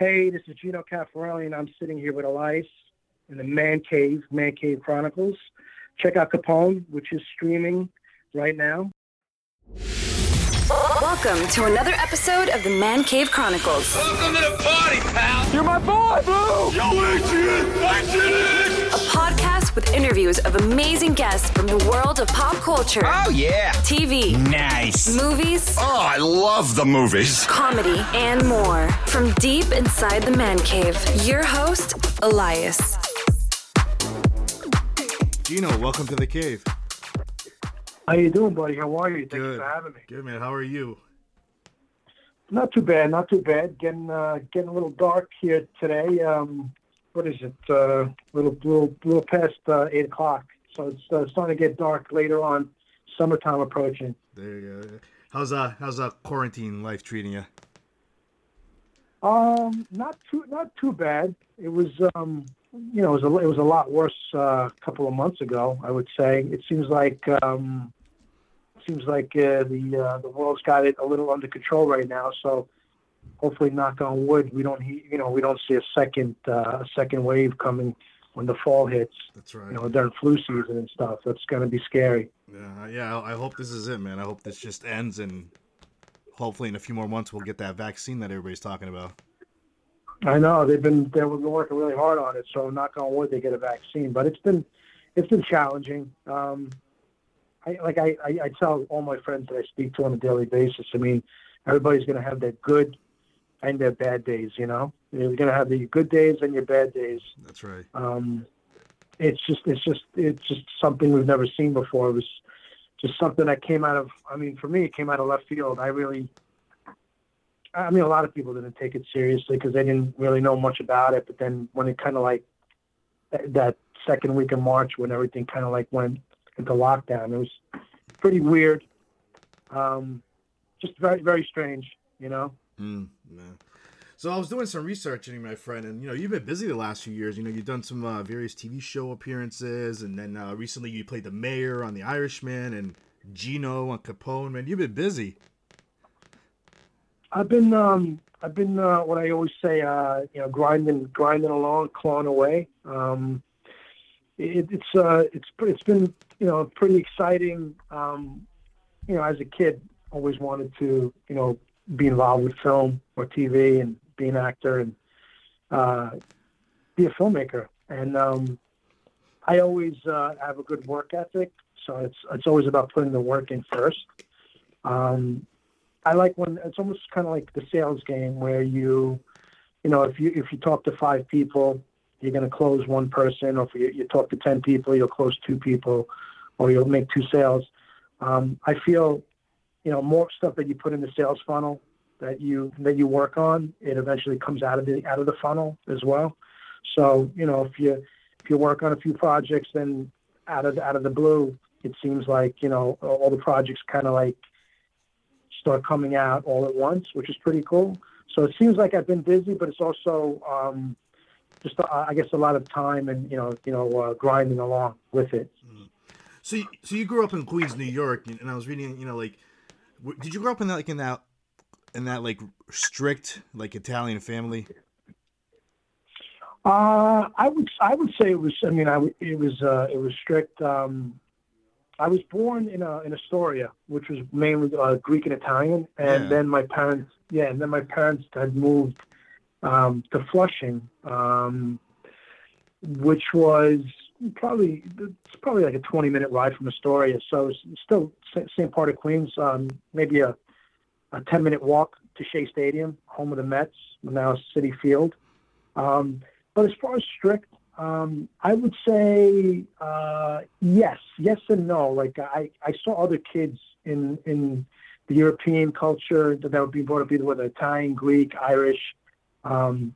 Hey, this is Gino Cafarelli, and I'm sitting here with Elias in the Man Cave, Man Cave Chronicles. Check out Capone, which is streaming right now. Welcome to another episode of the Man Cave Chronicles, Welcome to the party, pal. You're my boy, Blue! Yo, Adrian, Adrian. A podcast with interviews of amazing guests from the world of pop culture, Oh yeah. TV, Nice. movies, Oh, I love the movies. comedy, and more. From deep inside the Man Cave, your host, Elias. Gino, welcome to the cave. How you doing, buddy? How are you? Thanks Good. for having me. Good man. How are you? Not too bad, not too bad. Getting uh, getting a little dark here today. Um, what is it? Uh, little little little past uh, eight o'clock. So it's uh, starting to get dark later on. Summertime approaching. There you go. How's uh how's uh quarantine life treating you? Um, not too not too bad. It was um, you know, it was a, it was a lot worse uh, a couple of months ago. I would say it seems like um, seems like uh, the uh, the world's got it a little under control right now. So hopefully, knock on wood, we don't you know we don't see a second uh, a second wave coming when the fall hits. That's right. You know, during flu season and stuff. That's going to be scary. yeah, yeah. I I hope this is it, man. I hope this just ends and hopefully in a few more months we'll get that vaccine that everybody's talking about. I know they've been they've been working really hard on it. So knock on wood, they get a vaccine. But it's been it's been challenging. Um, I like I, I, I tell all my friends that I speak to on a daily basis. I mean, everybody's going to have their good and their bad days. You know, you're going to have the good days and your bad days. That's right. Um, it's just it's just it's just something we've never seen before. It was just something that came out of. I mean, for me, it came out of left field. I really. I mean, a lot of people didn't take it seriously because they didn't really know much about it. But then when it kind of like that- that second week of March, when everything kind of like went into lockdown, it was pretty weird. Um, just very very strange, you know. Mm. So I was doing some researching, my friend, and you know you've been busy the last few years. You know you've done some uh, various TV show appearances, and then uh, recently you played the mayor on The Irishman and Gino on Capone. Man, you've been busy. I've been um I've been uh, what I always say uh you know grinding grinding along clawing away um it, it's uh, it's it's been you know pretty exciting um you know as a kid always wanted to you know be involved with film or TV and be an actor and uh be a filmmaker. And um I always uh, have a good work ethic. So it's it's always about putting the work in first. Um I like when it's almost kind of like the sales game where you, you know, if you if you talk to five people, you're going to close one person, or if you, you talk to ten people, you'll close two people, or you'll make two sales. Um, I feel, you know, more stuff that you put in the sales funnel that you that you work on, it eventually comes out of the out of the funnel as well. So you know, if you if you work on a few projects, then out of out of the blue, it seems like you know all the projects kind of like start coming out all at once, which is pretty cool. So it seems like I've been busy, but it's also um, just uh, I guess a lot of time and you know you know uh, grinding along with it. So, you, so you grew up in Queens, New York, and I was reading, you know, like, did you grow up in that, like, in that, in that, like, strict, like, Italian family? Uh, I would I would say it was I mean I it was uh, it was strict. Um, I was born in a in Astoria, which was mainly uh, Greek and Italian, and Yeah. then my parents yeah, and then my parents had moved um, to Flushing, um, which was probably it's probably like a twenty minute ride from Astoria, so it's still same part of Queens, um, maybe a a ten minute walk to Shea Stadium, home of the Mets, now Citi Field. Um, but as far as strict, um, I would say uh, yes, yes and no. Like I, I saw other kids in in the European culture that, that would be brought up either with Italian, Greek, Irish, um,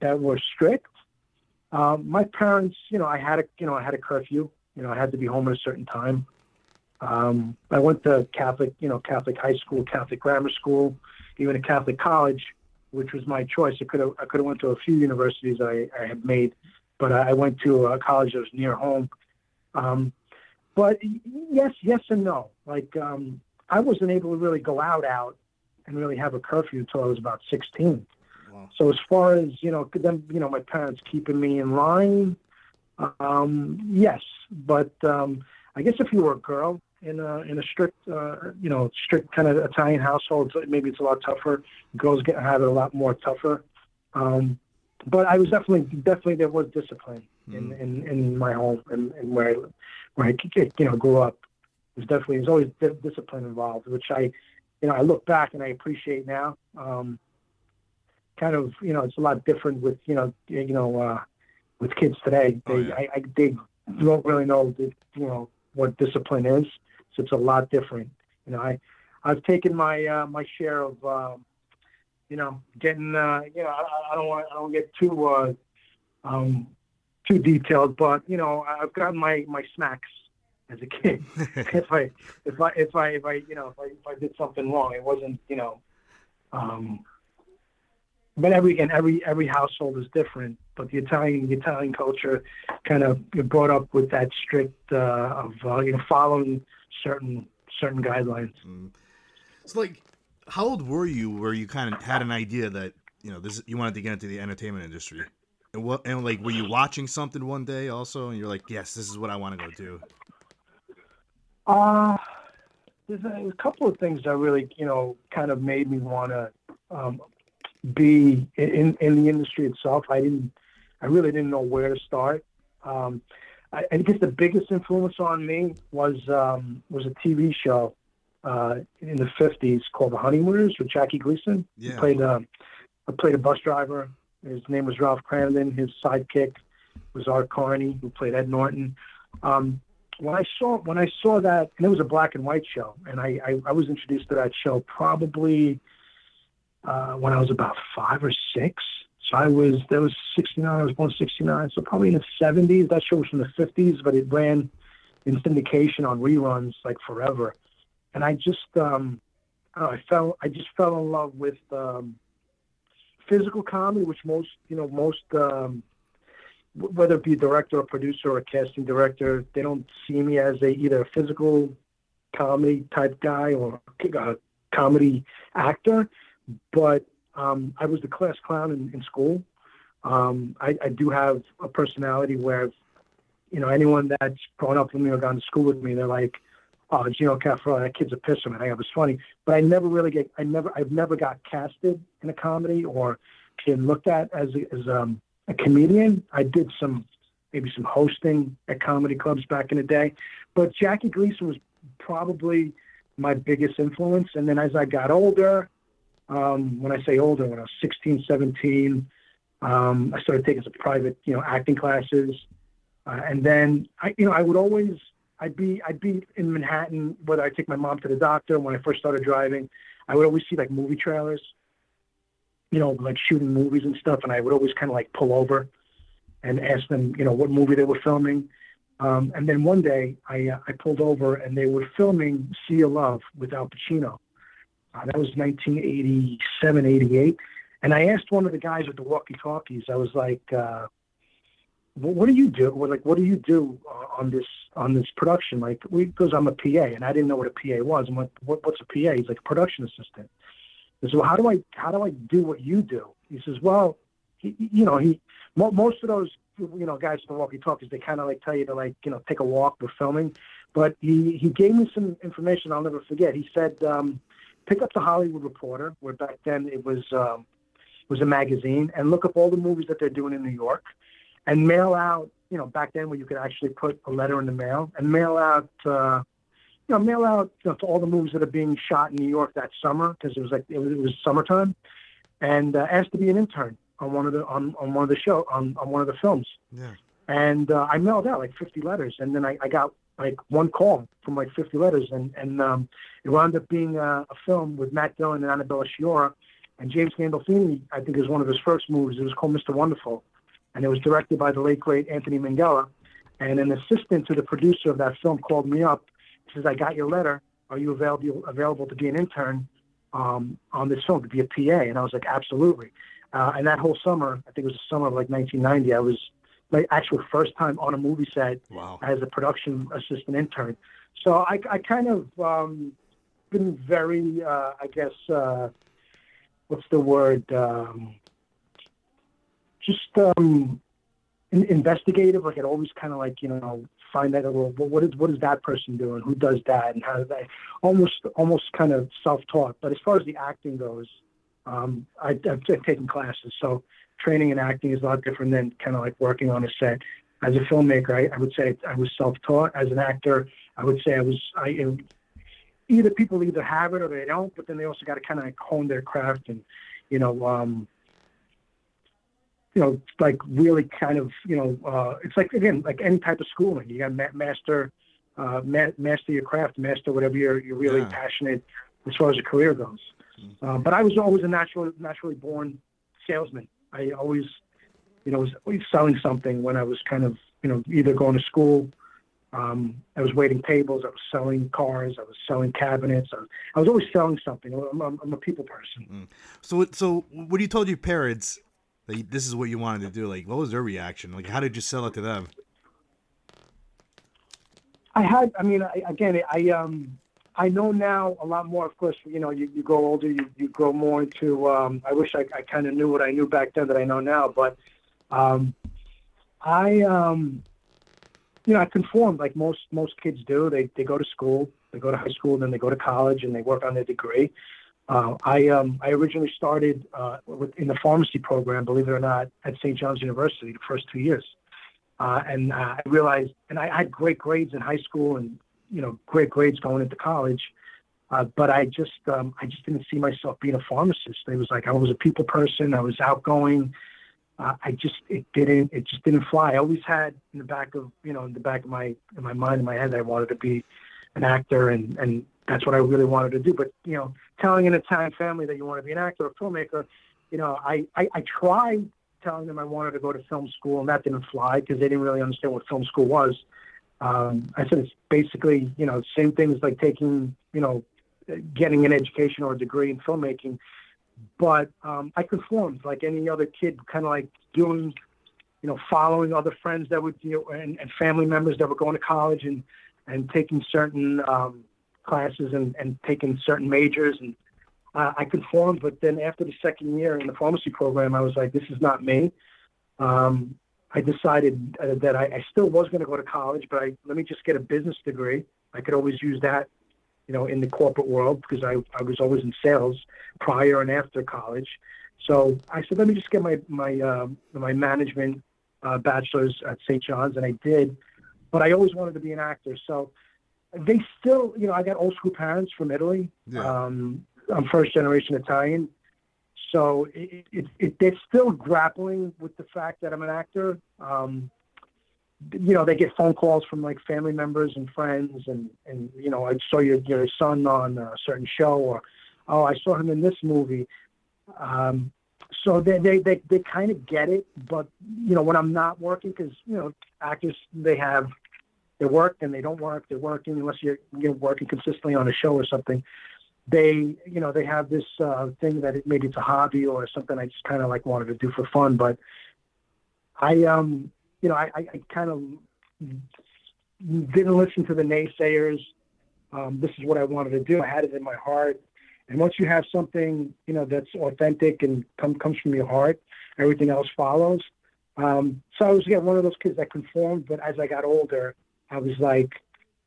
that were strict. Um, my parents, you know, I had a you know I had a curfew. You know, I had to be home at a certain time. Um, I went to Catholic, you know, Catholic high school, Catholic grammar school, even a Catholic college, which was my choice. I could have I could have went to a few universities I, I had made, but I went to a college that was near home. Um, but yes, yes and no. Like um, I wasn't able to really go out out and really have a curfew until I was about 16. Wow. So as far as you know, them, you know, my parents keeping me in line, um, yes. But um, I guess if you were a girl in a in a strict, uh, you know, strict kind of Italian household, maybe it's a lot tougher. Girls get have it a lot more tougher. Um, but I was definitely definitely there was discipline in, in, in my home and, and where I where I you know grew up. There's definitely there's always di- discipline involved, which I you know I look back and I appreciate now. Um, kind of you know it's a lot different with you know you know uh, with kids today. They Oh, yeah. I, I they don't really know the, you know what discipline is, so it's a lot different. You know I I've taken my uh, my share of um, you know getting uh, you know I, I don't want I don't get too uh, um, too detailed, but you know I've gotten my my smacks as a kid. if I if I if I if I you know if I if I did something wrong, it wasn't you know. Um, but every again, every every household is different. But the Italian the Italian culture kind of brought up with that strict uh, of uh, you know following certain certain guidelines. It's like, how old were you where you kind of had an idea that you know this you wanted to get into the entertainment industry? And what and like were you watching something one day also and you're like, yes, this is what I want to go do. Uh, there's a, a couple of things that really, you know, kind of made me want to um, be in, in the industry itself. I didn't, I really didn't know where to start. Um, I, I guess the biggest influence on me was um, was a TV show uh, in the '50s called The Honeymooners with Jackie Gleason. He Yeah. played um, I played a bus driver. His name was Ralph Kramden. His sidekick was Art Carney, who played Ed Norton. Um, when I saw when I saw that, and it was a black and white show, and I I, I was introduced to that show probably uh, when I was about five or six. So I was that was '69. I was born '69, so probably in the '70s. That show was from the '50s, but it ran in syndication on reruns like forever. And I just um, I, I fell I just fell in love with um, physical comedy, which most you know most um, whether it be director or producer or casting director, they don't see me as a either a physical comedy type guy or a comedy actor. But um, I was the class clown in, in school. Um, I, I do have a personality where, you know, anyone that's grown up with me or gone to school with me, they're like, "Oh, Gino Cafarelli, that kid's a pisser, man. I was funny." But I never really get, I never, I've never got casted in a comedy or been looked at as as um, a comedian. I did some maybe some hosting at comedy clubs back in the day, but Jackie Gleason was probably my biggest influence. And then as I got older, um, when I say older, when I was 16, 17, um, I started taking some private, you know, acting classes. Uh, and then I, you know, I would always, I'd be, I'd be in Manhattan, whether I take my mom to the doctor when I first started driving, I would always see like movie trailers, you know, like shooting movies and stuff. And I would always kind of like pull over and ask them, you know, what movie they were filming. Um, and then one day I, uh, I pulled over and they were filming Sea of Love with Al Pacino. Uh, that was 1987, 88. And I asked one of the guys with the walkie-talkies. I was like, uh, "What do you do? Like, what do you do uh, on this on this production?" Like, because I'm a PA, and I didn't know what a PA was. I'm like, what, "What's a PA?" He's like, "Production assistant." I said, "Well, how do I how do I do what you do?" He says, "Well, he, you know, he mo- most of those you know guys with the walkie-talkies, they kind of like tell you to like you know take a walk before filming." But he he gave me some information I'll never forget. He said. Um, pick up the Hollywood Reporter, where back then it was um, was a magazine, and look up all the movies that they're doing in New York, and mail out. You know, back then where you could actually put a letter in the mail and mail out. Uh, you know, mail out you know, to all the movies that are being shot in New York that summer because it was like it was, it was summertime, and uh, asked to be an intern on one of the on, on one of the show on, on one of the films. Yeah. And uh, I mailed out like 50 letters, and then I, I got like one call from like 50 letters, and and um, it wound up being a, a film with Matt Dillon and Annabella Sciorra, and James Gandolfini. I think is one of his first movies. It was called Mr. Wonderful, and it was directed by the late great Anthony Minghella. And an assistant to the producer of that film called me up. He says, "I got your letter. Are you available available to be an intern um, on this film to be a PA?" And I was like, "Absolutely." Uh, and that whole summer, I think it was the summer of like 1990, I was my actual first time on a movie set Wow. as a production assistant intern. So I, I kind of um, been very, uh, I guess, uh, what's the word? Um, just um, in, investigative. Like I'd always kind of like you know find out well, what is what is that person doing? Who does that? And how does that? Almost almost kind of self taught. But as far as the acting goes, um, I, I've, I've taken classes, so training in acting is a lot different than kind of like working on a set. As a filmmaker, I, I would say I was self taught. As an actor, I would say I was I. Either people either have it or they don't, but then they also got to kind of like hone their craft and, you know, um, you know, like really kind of, you know, uh, it's like again, like any type of schooling. You got ma- master, uh, ma- master your craft, master whatever you're you're really Yeah. passionate as far as your career goes. Uh, but I was always a natural, naturally born salesman. I always, you know, was always selling something when I was kind of, you know, either going to school. Um, I was waiting tables. I was selling cars. I was selling cabinets. I was, I was always selling something. I'm, I'm, I'm a people person. So, so when you told your parents that this is what you wanted to do, like, what was their reaction? Like, how did you sell it to them? I had, I mean, I, again, I um, I know now a lot more. Of course, you know, you, you grow older, you, you grow more into. Um, I wish I, I kind of knew what I knew back then that I know now, but um, I um, you know, I conformed like most most kids do. They they go to school, they go to high school, then they go to college, and they work on their degree. Uh, I um, I originally started uh, with, in the pharmacy program, believe it or not, at St. John's University the first two years. Uh, and uh, I realized, and I had great grades in high school, and you know, great grades going into college. Uh, but I just, um, I just didn't see myself being a pharmacist. It was like I was a people person. I was outgoing. Uh, I just, it didn't, it just didn't fly. I always had in the back of, you know, in the back of my, in my mind, in my head, I wanted to be an actor, and and that's what I really wanted to do. But you know, telling an Italian family that you want to be an actor or filmmaker, you know, I, I, I tried telling them I wanted to go to film school, and that didn't fly because they didn't really understand what film school was. Um, I said it's basically, you know, same thing as like taking, you know, getting an education or a degree in filmmaking. But um, I conformed like any other kid, kind of like doing, you know, following other friends that would, you know, and, and family members that were going to college and and taking certain um, classes and, and taking certain majors and uh, I conformed, but then after the second year in the pharmacy program, I was like, this is not me. Um, I decided uh, that I, I still was going to go to college, but I, let me just get a business degree. I could always use that, you know, in the corporate world because I, I was always in sales prior and after college. So I said, let me just get my my uh, my management uh, bachelor's at St. John's, and I did. But I always wanted to be an actor, so they still, you know, I got old school parents from Italy. Yeah. Um, I'm first generation Italian, so it, it, it, they're still grappling with the fact that I'm an actor. Um, you know, they get phone calls from like family members and friends, and and you know, I saw your your son on a certain show, or oh, I saw him in this movie. Um, so they they they, they kind of get it, but you know, when I'm not working, because you know, actors they have they work and they don't work. They're working unless you're you know working consistently on a show or something. They you know they have this uh, thing that it, maybe it's a hobby or something I just kind of like wanted to do for fun. But I um you know I I, kind of didn't listen to the naysayers. Um, this is what I wanted to do. I had it in my heart. And once you have something, you know, that's authentic and come, comes from your heart, everything else follows. Um, so I was again one of those kids that conformed, but as I got older, I was like,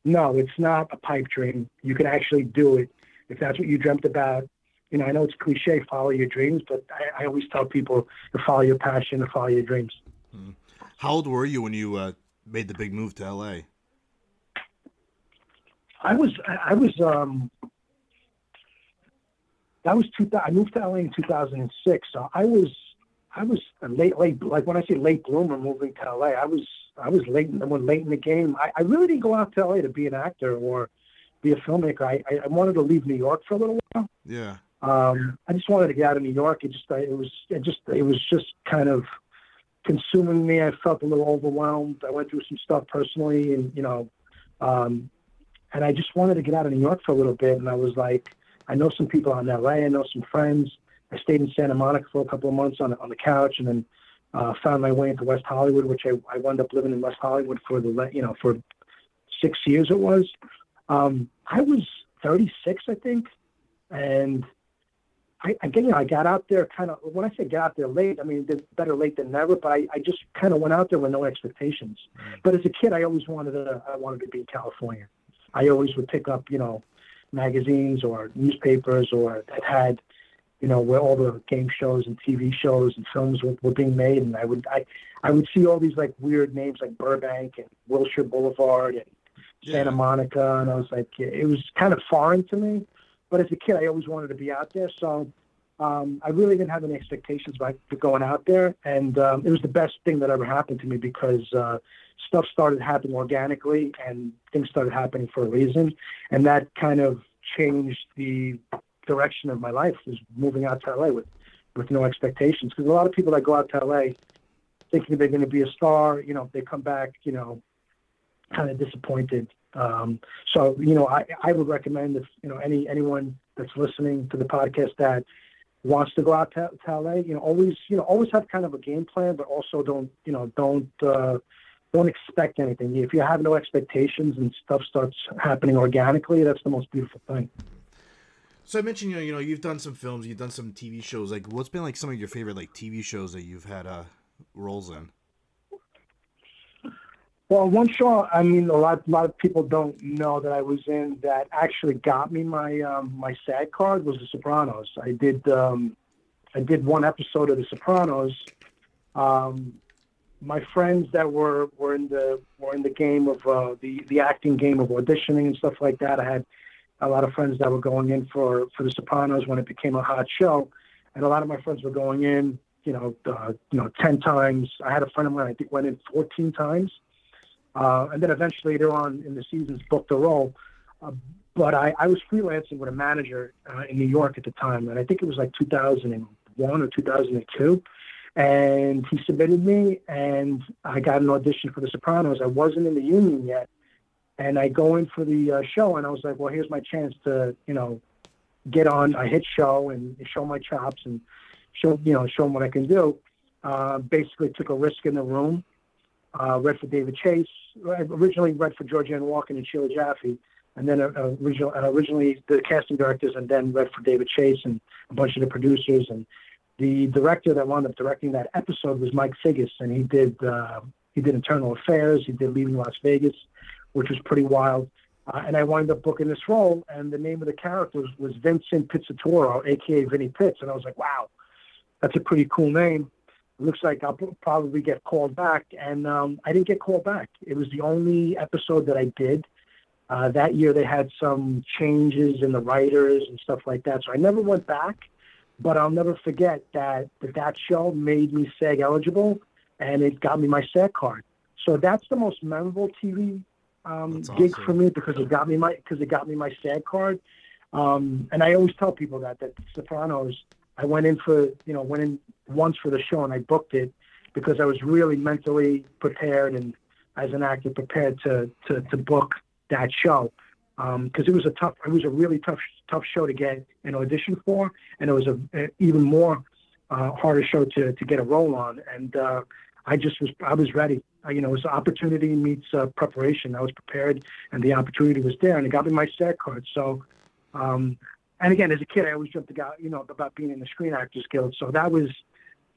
no, it's not a pipe dream. You can actually do it if that's what you dreamt about. You know, I know it's cliche, follow your dreams, but I, I always tell people to follow your passion to follow your dreams. How old were you when you uh, made the big move to LA? I was, I was, um, that was two. I moved to LA in 2006, so I was, I was late, late. Like when I say late bloomer, moving to LA, I was, I was late. in- When late in the game, I, I really didn't go out to LA to be an actor or be a filmmaker. I, I, wanted to leave New York for a little while. Yeah. Um, I just wanted to get out of New York. It just, I- it was, it just, it was just kind of consuming me. I felt a little overwhelmed. I went through some stuff personally, and you know, um, and I just wanted to get out of New York for a little bit. And I was like, I know some people out in LA. I know some friends. I stayed in Santa Monica for a couple of months on on the couch, and then uh, found my way into West Hollywood, which I, I wound up living in West Hollywood for the you know for six years. It was. Um, I was 36, I think, and I again, you know, I got out there kind of. When I say get out there late, I mean better late than never. But I, I just kind of went out there with no expectations. But as a kid, I always wanted to. I wanted to be in California. I always would pick up, you know, magazines or newspapers or that had, you know, where all the game shows and TV shows and films were, were being made, and I would I I would see all these like weird names like Burbank and Wilshire Boulevard and Santa Monica, and I was like, it was kind of foreign to me. But as a kid, I always wanted to be out there, so um, I really didn't have any expectations about going out there, and um, it was the best thing that ever happened to me because uh, stuff started happening organically, and things started happening for a reason, and that kind of changed the direction of my life. Was moving out to LA with with no expectations because a lot of people that go out to LA thinking they're going to be a star, you know, they come back, you know, kind of disappointed. Um, so, you know, I, I would recommend if, you know, any, anyone that's listening to the podcast that wants to go out to, to LA, you know, always, you know, always have kind of a game plan, but also don't, you know, don't, uh, don't expect anything. If you have no expectations and stuff starts happening organically, that's the most beautiful thing. So I mentioned, you know, you know, you've done some films, you've done some TV shows. Like, what's been like some of your favorite like TV shows that you've had uh, roles in? Well, one show, I mean, a lot, a lot of people don't know that I was in that actually got me my um, my SAG card was The Sopranos. I did um, I did one episode of The Sopranos. Um, my friends that were, were in the were in the game of uh, the the acting game of auditioning and stuff like that. I had a lot of friends that were going in for for The Sopranos when it became a hot show, and a lot of my friends were going in, you know, uh, you know, ten times. I had a friend of mine I think went in fourteen times uh, and then eventually later on in the seasons booked a role. Uh, but I, I was freelancing with a manager uh, in New York at the time, and I think it was like 2001 or 2002. And he submitted me, and I got an audition for The Sopranos. I wasn't in the union yet, and I go in for the uh, show, and I was like, "Well, here's my chance to, you know, get on a hit show and show my chops and show, you know, show them what I can do." Uh, basically, took a risk in the room uh, read for David Chase. Originally read for Georgianne Walken and Sheila Jaffe, and then uh, original, uh, originally the casting directors, and then read for David Chase and a bunch of the producers. And the director that wound up directing that episode was Mike Figgis, and he did uh, he did Internal Affairs, he did Leaving Las Vegas, which was pretty wild. Uh, and I wound up booking this role, and the name of the character was, was Vincent Pizzatoro, aka Vinny Pitts, and I was like, wow, that's a pretty cool name looks like I'll probably get called back. And um, I didn't get called back. It was the only episode that I did. Uh, that year they had some changes in the writers and stuff like that. So I never went back, but I'll never forget that that, that show made me SAG eligible and it got me my SAG card. So that's the most memorable TV um, awesome. gig for me because it got me my because it got me my SAG card. Um, and I always tell people that that Sopranos I went in for, you know, went in once for the show and I booked it because I was really mentally prepared and as an actor prepared to, to, to book that show. Because um, it was a tough, it was a really tough, tough show to get an audition for, and it was a, even more uh, harder show to, to get a role on. And uh, I just was, I was ready. Uh, you know, it was opportunity meets uh, preparation. I was prepared, and the opportunity was there, and it got me my SAG card. So um, and again, as a kid, I always dreamt about you know about being in the Screen Actors Guild. So that was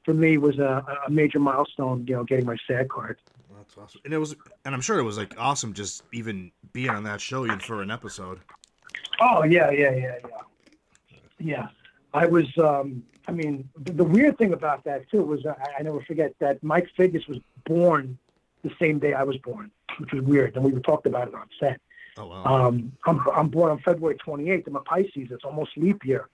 for me was a, a major milestone. You know, getting my SAG card. That's awesome, and it was, and I'm sure it was like awesome just even being on that show even for an episode. Oh yeah, yeah, yeah, yeah, yeah. I was. um I mean, the, the weird thing about that too was I, I never forget that Mike Figgis was born the same day I was born, which was weird, and we talked about it on set. Oh, wow. Um, I'm, I'm born on February 28th. I'm a Pisces. It's almost leap year.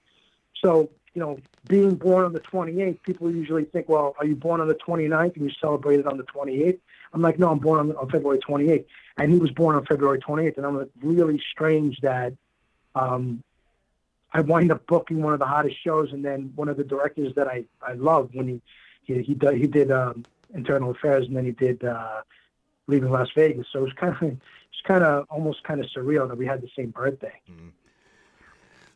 So, you know, being born on the 28th, people usually think, well, are you born on the 29th and you celebrate it on the 28th? I'm like, no, I'm born on, on February 28th. And he was born on February 28th. And I'm like, really strange that um, I wind up booking one of the hottest shows. And then one of the directors that I, I love when he, he, he did, he did um, Internal Affairs and then he did uh, Leaving Las Vegas. So it was kind of kind of almost kind of surreal that we had the same birthday. Mm-hmm.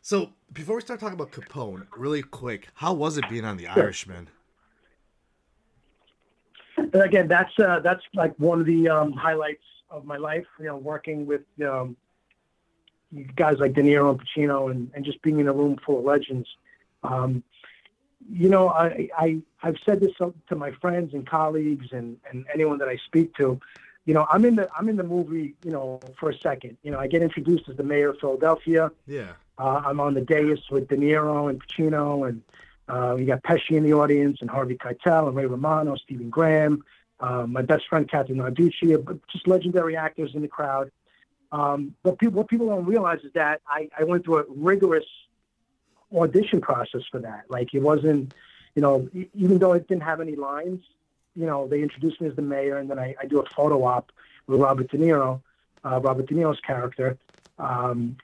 So before we start talking about Capone, really quick, how was it being on The sure. Irishman? And again, that's uh, that's like one of the um, highlights of my life. You know, working with um, guys like De Niro and Pacino, and, and just being in a room full of legends. Um, you know, I, I I've said this to my friends and colleagues and, and anyone that I speak to. You know, I'm in the I'm in the movie. You know, for a second. You know, I get introduced as the mayor of Philadelphia. Yeah. Uh, I'm on the dais with De Niro and Pacino, and uh, we got Pesci in the audience, and Harvey Keitel, and Ray Romano, Stephen Graham, um, my best friend Kathrine Narducci, uh, just legendary actors in the crowd. Um, but people, what people don't realize is that I, I went through a rigorous audition process for that. Like it wasn't, you know, even though it didn't have any lines, you know, they introduced me as the mayor, and then I, I do a photo op with Robert De Niro, uh, Robert De Niro's character. Um,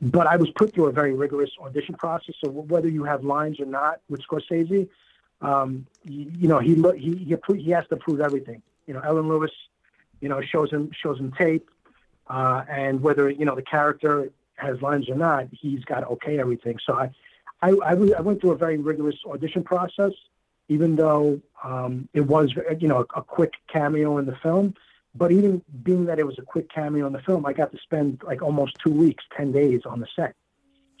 but I was put through a very rigorous audition process. So whether you have lines or not with Scorsese, um, you, you, know, he he he he has to prove everything. You know, Ellen Lewis, you know, shows him shows him tape, uh, and whether you know the character has lines or not, he's got to okay everything. So I, I, I went through a very rigorous audition process, even though um, it was you know a, a quick cameo in the film. But even being that it was a quick cameo in the film, I got to spend like almost two weeks, 10 days on the set.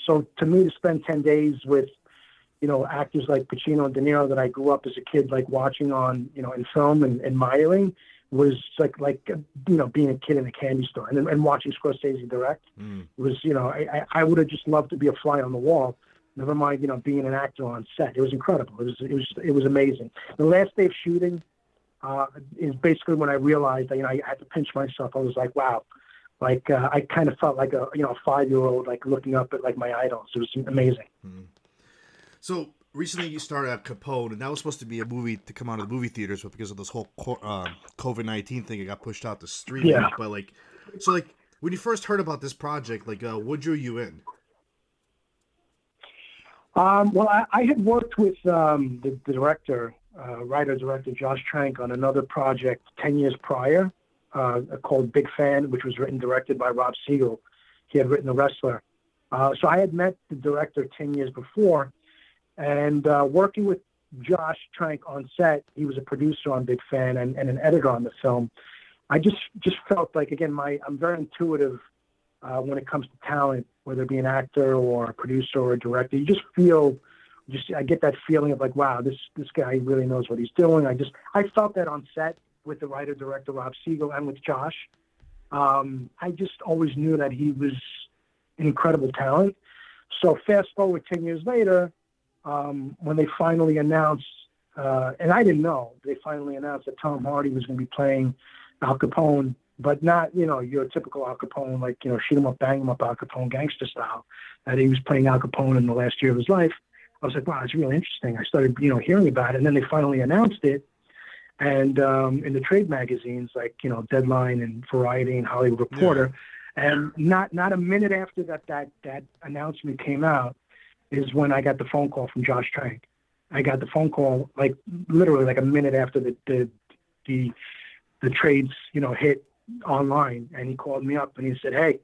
So to me, to spend 10 days with, you know, actors like Pacino and De Niro that I grew up as a kid, like watching on, you know, in film and admiring was like, like, you know, being a kid in a candy store and, and watching Scorsese direct mm. was, you know, I, I would have just loved to be a fly on the wall. Never mind, you know, being an actor on set. It was incredible. It was, it was, it was amazing. The last day of shooting, uh, is basically when I realized that, you know, I had to pinch myself. I was like, wow, like uh, I kind of felt like a you know a five year old like looking up at like my idols. It was amazing. Mm-hmm. So recently you started at Capone, and that was supposed to be a movie to come out of the movie theaters, but because of this whole uh, COVID nineteen thing, it got pushed out to streaming. Yeah. But like, so like when you first heard about this project, like, uh, what drew you in? Um, well, I, I, had worked with um, the, the, director uh, writer director Josh Trank on another project 10 years prior uh, called Big Fan, which was written directed by Rob Siegel. He had written The Wrestler. Uh, so I had met the director 10 years before, and uh, working with Josh Trank on set, he was a producer on Big Fan and, and an editor on the film. I just just felt like again, my I'm very intuitive uh, when it comes to talent, whether it be an actor or a producer or a director. You just feel just I get that feeling of like, wow, this this guy really knows what he's doing. I just I felt that on set with the writer director Rob Siegel and with Josh. Um, I just always knew that he was an incredible talent. So fast forward ten years later, um, when they finally announced, uh, and I didn't know, they finally announced that Tom Hardy was going to be playing Al Capone, but not you know your typical Al Capone like you know shoot him up, bang him up Al Capone gangster style. That he was playing Al Capone in the last year of his life. I was like, wow, it's really interesting. I started, you know, hearing about it, and then they finally announced it. And um, in the trade magazines like you know Deadline and Variety and Hollywood Reporter, yeah. and not not a minute after that that that announcement came out is when I got the phone call from Josh Trank. I got the phone call like literally like a minute after the the the, the trades you know hit online, and he called me up and he said, "Hey, did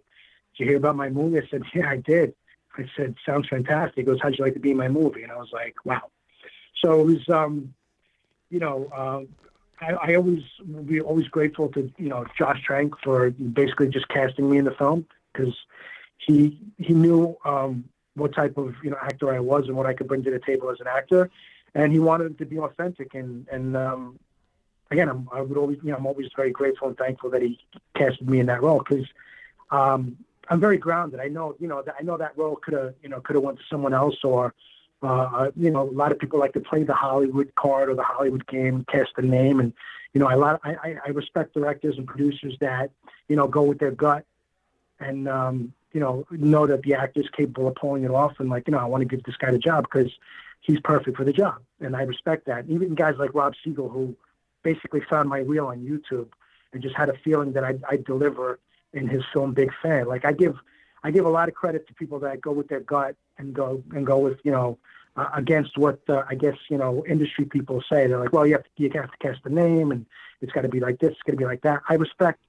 you hear about my movie?" I said, "Yeah, I did." I said, sounds fantastic. He goes, how'd you like to be in my movie? And I was like, wow. So it was, um, you know, uh, I, I always be always grateful to, you know, Josh Trank for basically just casting me in the film because he, he knew um, what type of, you know, actor I was and what I could bring to the table as an actor. And he wanted to be authentic. And, and um, again, I'm, I would always, you know, I'm always very grateful and thankful that he casted me in that role because um, I'm very grounded. I know, you know, that I know that role could have, you know, could have went to someone else or, uh, you know, a lot of people like to play the Hollywood card or the Hollywood game, cast a name, and you know, I lot I, I respect directors and producers that you know go with their gut and um, you know know that the actor's capable of pulling it off, and like you know, I want to give this guy the job because he's perfect for the job, and I respect that. Even guys like Rob Siegel, who basically found my reel on YouTube and just had a feeling that I I deliver in his film Big Fan. Like I give I give a lot of credit to people that go with their gut and go and go with you know uh, against what uh, I guess you know industry people say. They're like, well, you have to you have to cast the name and it's got to be like this, it's got to be like that. I respect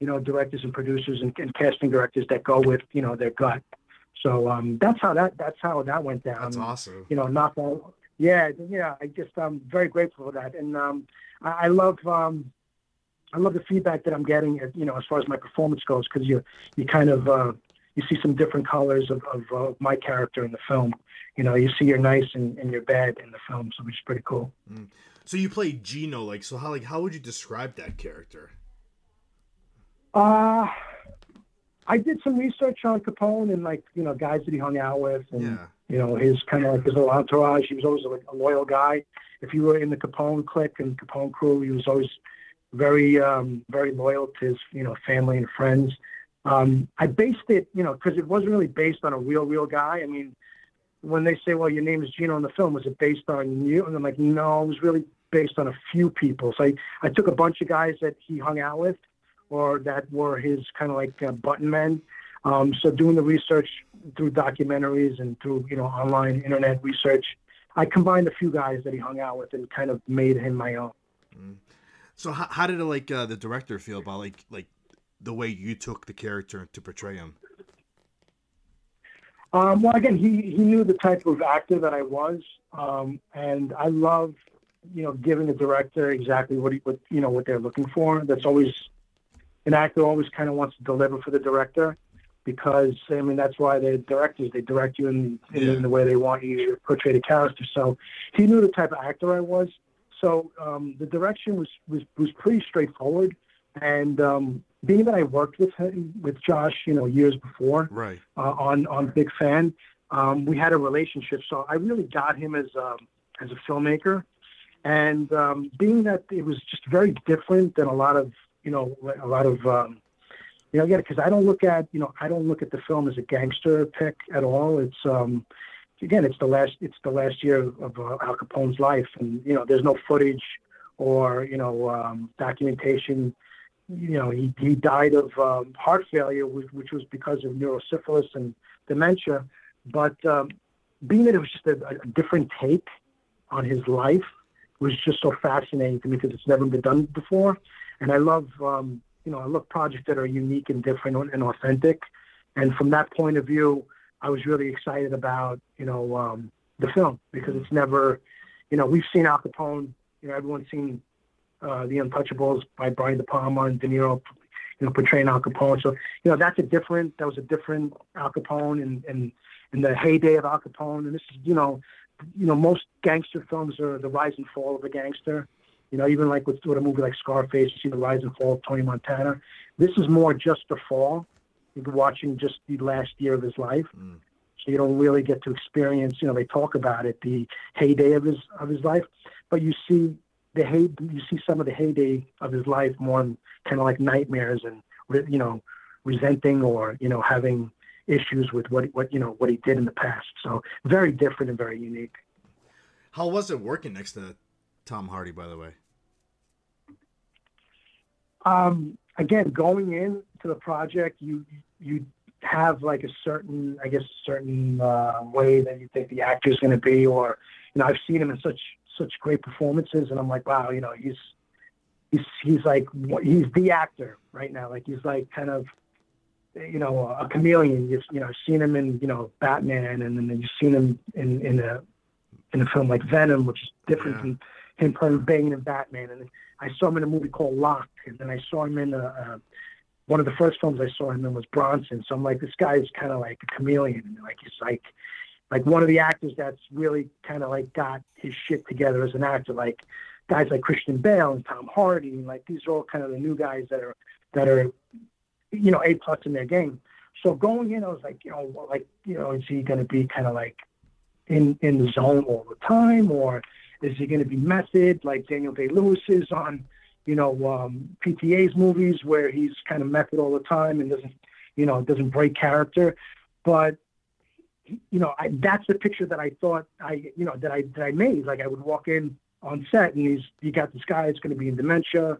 you know directors and producers and, and casting directors that go with you know their gut. So um, that's how that that's how that went down. That's awesome. You know, not all. Yeah, yeah. I just I'm very grateful for that, and um, I, I love um, I love the feedback that I'm getting, you know, as far as my performance goes, because you you kind of uh, you see some different colors of, of uh, my character in the film. You know, you see you're nice in, in your bed in the film, so which is pretty cool. So you play Gino, like so. How like how would you describe that character? Uh, I did some research on Capone and like you know guys that he hung out with, and Yeah. you know his kind of like his little entourage. He was always like a loyal guy. If you were in the Capone clique and Capone crew, he was always very um, very loyal to his you know family and friends. Um, I based it, you know, because it wasn't really based on a real real guy. I mean, when they say, "Well, your name is Gino in the film," was it based on you? And I'm like, no, it was really based on a few people. So I, I took a bunch of guys that he hung out with, or that were his kind of like uh, button men. Um, so doing the research through documentaries and through you know online internet research, I combined a few guys that he hung out with and kind of made him my own. So how, how did like uh, the director feel about like like the way you took the character to portray him? Um, well, again, he, he knew the type of actor that I was, um, and I love, you know, giving the director exactly what he, what you know, what they're looking for. That's always an actor always kind of wants to deliver for the director, because I mean that's why the directors they direct you in, in, Yeah. the way they want you to portray the character. So he knew the type of actor I was. So um, the direction was, was was pretty straightforward, and um, being that I worked with him with Josh, you know, years before Right. uh, on on Big Fan. Um, we had a relationship, so I really got him as um, as a filmmaker. And um, being that it was just very different than a lot of you know a lot of um, you know again because I don't look at you know I don't look at the film as a gangster pick at all. It's um, again it's the last it's the last year of uh, Al Capone's life, and you know there's no footage or you know um, documentation you know, he, he died of um, heart failure, which, which was because of neurosyphilis and dementia. But um, being that it was just a, a different take on his life was just so fascinating to me because it's never been done before. And I love, um, you know, I love projects that are unique and different and authentic. And from that point of view, I was really excited about, you know, um, the film because it's never, you know, we've seen Al Capone, you know, everyone's seen uh, The Untouchables by Brian De Palma and De Niro, you know, portraying Al Capone. So, you know, that's a different, that was a different Al Capone and, and, in the heyday of Al Capone. And this is, you know, you know, most gangster films are the rise and fall of a gangster. You know, even like with, with a movie like Scarface, you see the rise and fall of Tony Montana. This is more just the fall. You're watching just the last year of his life. Mm. So you don't really get to experience, you know, they talk about it, the heyday of his of his life, but you see the hey, you see some of the heyday of his life more in kind of like nightmares and you know, resenting or you know having issues with what what you know what he did in the past. So very different and very unique. How was it working next to Tom Hardy? By the way. Um, again, going into the project, you you have like a certain, I guess, certain uh, way that you think the actor is going to be, or you know, I've seen him in such such great performances, and I'm like, wow, you know, he's he's he's like he's the actor right now. Like he's like kind of you know a chameleon. You've you know seen him in you know Batman, and then you've seen him in in a in a film like Venom, which is different Yeah. than him playing Bane and Batman. And I saw him in a movie called Locke, and then I saw him in a, a one of the first films I saw him in was Bronson. So I'm like, this guy is kind of like a chameleon, and like he's like like one of the actors that's really kind of like got his shit together as an actor. Like guys like Christian Bale and Tom Hardy, and like these are all kind of the new guys that are that are you know a plus in their game. So going in, I was like, you know, like you know, is he going to be kind of like in in the zone all the time, or is he going to be method like Daniel Day Lewis is on, you know, um, PTA's movies where he's kind of method all the time and doesn't, you know, doesn't break character. But you know, I, that's the picture that I thought I, you know, that I that I made. Like I would walk in on set and he's you got this guy that's going to be in dementia.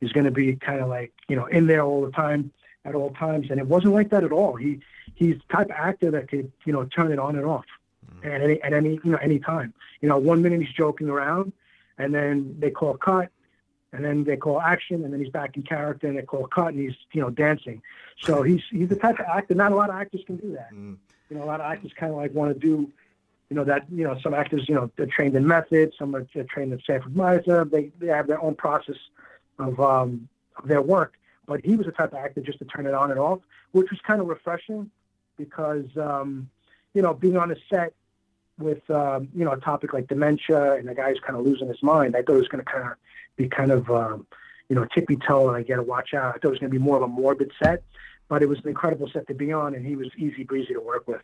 He's going to be kind of like you know in there all the time at all times, and it wasn't like that at all. He he's the type of actor that could you know turn it on and off at any at any you know any time. You know, one minute he's joking around, and then they call cut, and then they call action, and then he's back in character, and they call cut, and he's you know dancing. So he's he's the type of actor. Not a lot of actors can do that. You know, a lot of actors kind of like want to do, you know, that you know some actors you know they're trained in method, some are trained in Sanford Meisner. They they have their own process of um of their work. But he was the type of actor just to turn it on and off, which was kind of refreshing because um, you know being on a set with um, you know a topic like dementia and the guy's kind of losing his mind. I thought it was going to kind of be kind of um, you know tippy toe and I got to watch out. I thought it was going to be more of a morbid set, but it was an incredible set to be on, and he was easy breezy to work with.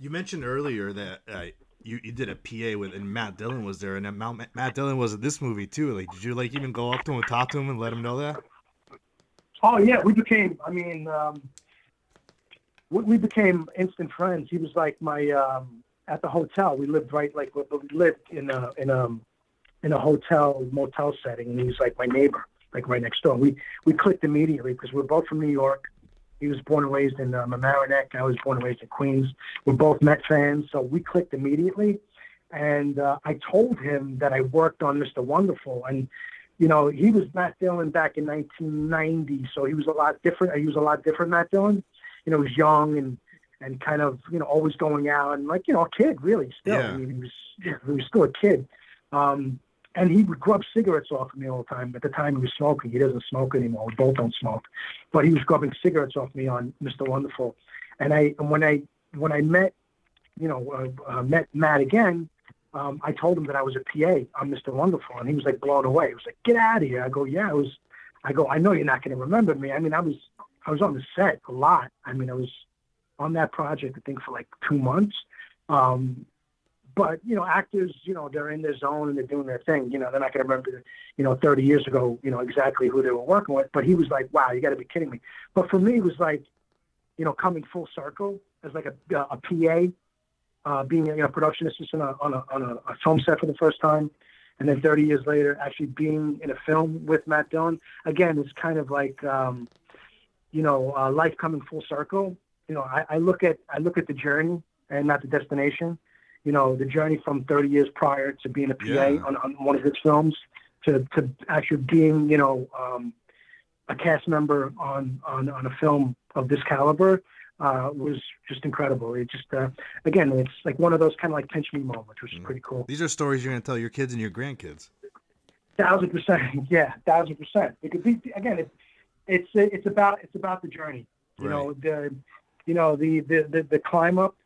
You mentioned earlier that uh, you, you did a PA with and Matt Dillon was there, and Matt, Matt Dillon was in this movie too. Like, did you like even go up to him and talk to him and let him know that? Oh yeah, we became. I mean, um, we, we became instant friends. He was like my um, at the hotel. We lived right like we lived in a in a in a hotel motel setting, and he was like my neighbor, like right next door. We we clicked immediately because we're both from New York. He was born and raised in um, Mamaroneck. I was born and raised in Queens. We're both Met fans, so we clicked immediately. And uh, I told him that I worked on Mr. Wonderful, and you know he was Matt Dillon back in 1990, so he was a lot different. He was a lot different, Matt Dillon. You know, he was young and and kind of you know always going out and like you know a kid really still. Yeah. I mean, he was he was still a kid. Um, and he would grub cigarettes off of me all the time. At the time, he was smoking. He doesn't smoke anymore. We both don't smoke, but he was grubbing cigarettes off me on Mr. Wonderful. And I, and when I, when I met, you know, uh, uh, met Matt again, um, I told him that I was a PA on Mr. Wonderful, and he was like blown away. He was like, "Get out of here!" I go, "Yeah, I was." I go, "I know you're not going to remember me. I mean, I was, I was on the set a lot. I mean, I was on that project, I think, for like two months. Um, but you know, actors, you know, they're in their zone and they're doing their thing. You know, they're not going to remember, you know, 30 years ago, you know, exactly who they were working with. But he was like, "Wow, you got to be kidding me!" But for me, it was like, you know, coming full circle as like a, a PA, uh, being a know, production assistant on, on, a, on a, a film set for the first time, and then 30 years later, actually being in a film with Matt Dillon. Again, it's kind of like, um, you know, uh, life coming full circle. You know, I, I look at I look at the journey and not the destination you know, the journey from 30 years prior to being a PA Yeah. on, on one of his films to, to actually being, you know, um, a cast member on, on, on a film of this caliber uh, was just incredible. It just, uh, again, it's like one of those kind of like pinch me moments, which is pretty cool. These are stories you're gonna tell your kids and your grandkids. Thousand percent, yeah, thousand percent. It could be again. It, it's it's about it's about the journey. You know the, you know the the the, the climb up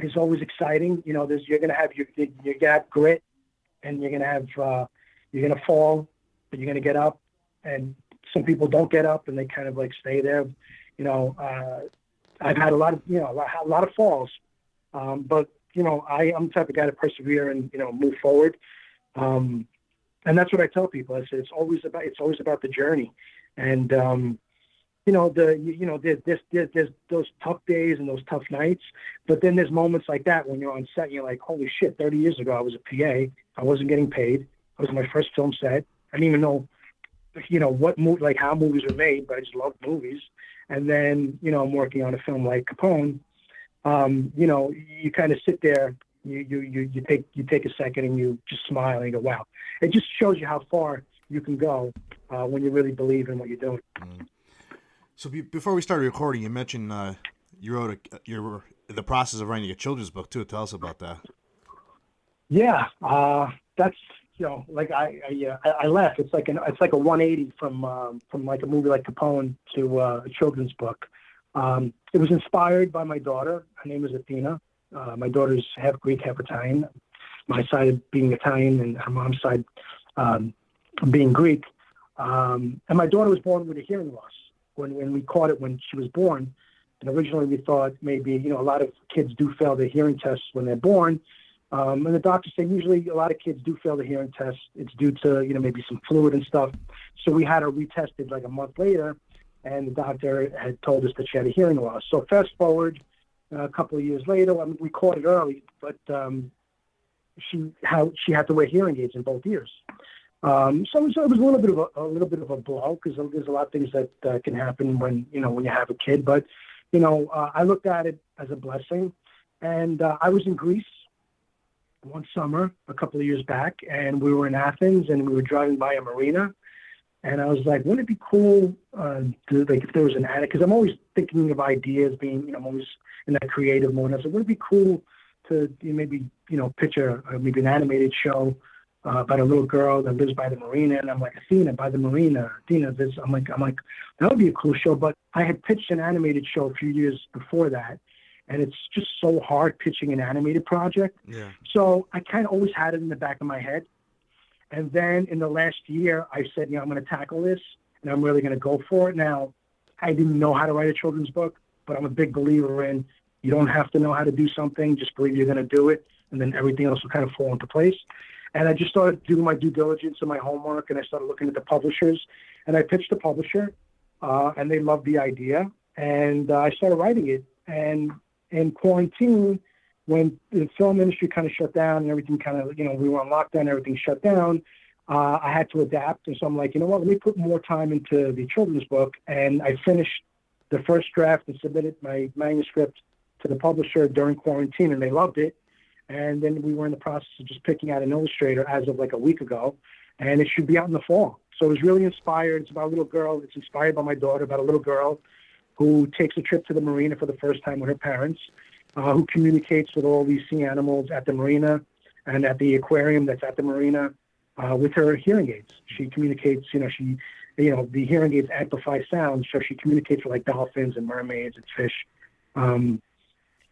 is always exciting. You know, there's you're gonna have your you got grit, and you're gonna have uh, you're gonna fall, but you're gonna get up. And some people don't get up, and they kind of like stay there. You know, uh, I've had a lot of you know a lot, of falls, um, but you know I I'm the type of guy to persevere and you know move forward. Um, and that's what I tell people. I say it's always about it's always about the journey, and um, you know the you, know there's, there's there's those tough days and those tough nights, but then there's moments like that when you're on set and you're like, holy shit! 30 years ago I was a PA. I wasn't getting paid. I was my first film set. I didn't even know, you know, what movie like how movies were made, but I just loved movies. And then you know I'm working on a film like Capone. Um, you know, you kind of sit there you, you you you take you take a second and you just smile and you go, wow. It just shows you how far you can go uh, when you really believe in what you're doing. So be, before we started recording, you mentioned uh, you wrote a, you were in the process of writing a children's book too. Tell us about that. Yeah, uh, that's you know, like I uh, I I laugh. It's like an it's like a 180 from um, from like a movie like Capone to uh, a children's book. Um, it was inspired by my daughter. Her name is Athena. Uh, my daughter's half Greek, half Italian. My side being Italian, and her mom's side um, being Greek. Um, and my daughter was born with a hearing loss. When when we caught it when she was born, and originally we thought maybe you know a lot of kids do fail their hearing tests when they're born. Um, and the doctor said usually a lot of kids do fail the hearing test. It's due to you know maybe some fluid and stuff. So we had her retested like a month later, and the doctor had told us that she had a hearing loss. So fast forward uh, a couple of years later, I mean, we caught it early, but um, she how she had to wear hearing aids in both ears. Um, so, so it was a little bit of a, a little bit of a blow because there's a lot of things that uh, can happen when you know when you have a kid. But you know, uh, I looked at it as a blessing, and uh, I was in Greece one summer a couple of years back, and we were in Athens, and we were driving by a marina, and I was like, wouldn't it be cool uh, to like if there was an attic? Because I'm always thinking of ideas, being you know I'm always in that creative mode. I said, wouldn't it be cool to maybe you know pitch a, a maybe an animated show uh, about a little girl that lives by the marina, and I'm like, Athena by the marina, Athena. This, I'm like, I'm like, that would be a cool show. But I had pitched an animated show a few years before that, and it's just so hard pitching an animated project. Yeah. So I kind of always had it in the back of my head. And then in the last year, I said, you know, I'm going to tackle this, and I'm really going to go for it. Now, I didn't know how to write a children's book, but I'm a big believer in you don't have to know how to do something, just believe you're going to do it, and then everything else will kind of fall into place. And I just started doing my due diligence and my homework, and I started looking at the publishers, and I pitched the publisher, uh, and they loved the idea, and uh, I started writing it. And in quarantine, when the film industry kind of shut down and everything kind of, you know, we were on lockdown, everything shut down, uh, I had to adapt. And so I'm like, you know what, let me put more time into the children's book. And I finished the first draft and submitted my manuscript to the publisher during quarantine, and they loved it. And then we were in the process of just picking out an illustrator as of like a week ago, and it should be out in the fall. So it was really inspired. It's about a little girl. It's inspired by my daughter, about a little girl who takes a trip to the marina for the first time with her parents, uh, who communicates with all these sea animals at the marina and at the aquarium that's at the marina uh, with her hearing aids. She communicates, you know, she, you know, the hearing aids amplify sound, so she communicates with like dolphins and mermaids and fish. Um,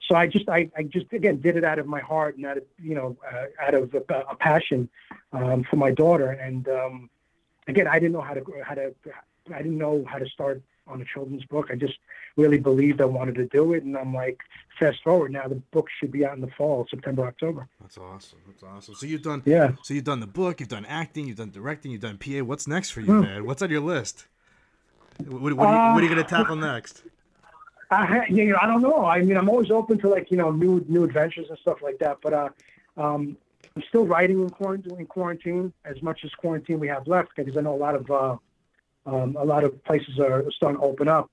so I just, I, I just again did it out of my heart and out of, you know, uh, out of a, a passion um, for my daughter. And um, again, I didn't know how to, how to, I didn't know how to start on a children's book. I just really believed I wanted to do it, and I'm like, fast forward now, the book should be out in the fall, September, October. That's awesome. That's awesome. So you've done Yeah. So you've done the book, you've done acting, you've done directing, you've done PA. What's next for you, Hmm. man? What's on your list? What, what, are, you, what are you gonna Uh, tackle next? I, you know, I don't know. I mean, I'm always open to like you know new new adventures and stuff like that. But uh, um, I'm still writing in quarantine. In quarantine, as much as quarantine we have left, because I know a lot of uh, um, a lot of places are starting to open up.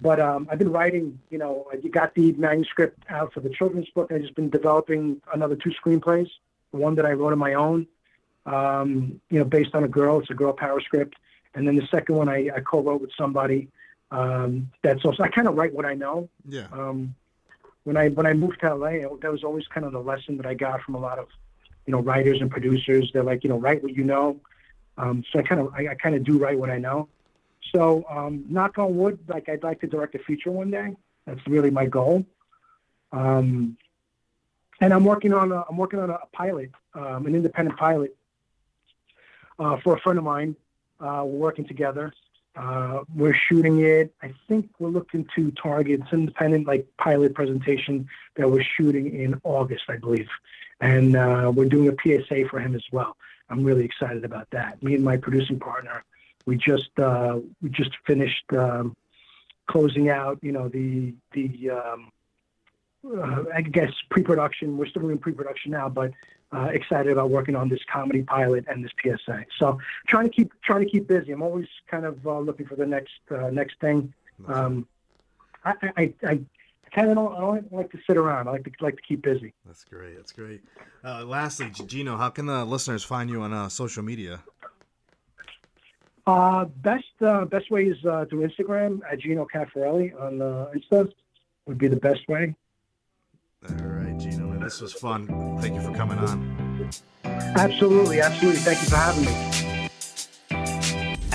But um, I've been writing. You know, I got the manuscript out for the children's book. I've just been developing another two screenplays. One that I wrote on my own. Um, you know, based on a girl. It's a girl power script. And then the second one I, I co-wrote with somebody. Um, that's also I kind of write what I know Yeah. um, when I when I moved to LA, that was always kind of the lesson that I got from a lot of you know writers and producers. They're like, you know, write what you know. Um, so I kind of I, I kind of do write what I know. So um, knock on wood, like I'd like to direct a feature one day. That's really my goal. Um, and I'm working on a, I'm working on a pilot, um, an independent pilot uh, for a friend of mine. Uh, we're working together. Uh, we're shooting it. I think we're looking to target it's independent like pilot presentation that we're shooting in August, I believe, and uh, we're doing a PSA for him as well. I'm really excited about that. Me and my producing partner, we just uh, we just finished um, closing out, you know, the the um, uh, I guess pre-production. We're still in pre-production now, but uh, excited about working on this comedy pilot and this PSA. So trying to keep trying to keep busy. I'm always kind of uh, looking for the next uh, next thing. Um, I, I, I, I kind of don't, I don't like to sit around. I like to like to keep busy. That's great. That's great. Uh, lastly, Gino, how can the listeners find you on uh, social media? Uh, best uh, best way is uh, through Instagram at Gino Cafarelli on uh, Insta would be the best way. All right, Gino, man, this was fun. Thank you for coming on. Absolutely, absolutely. Thank you for having me.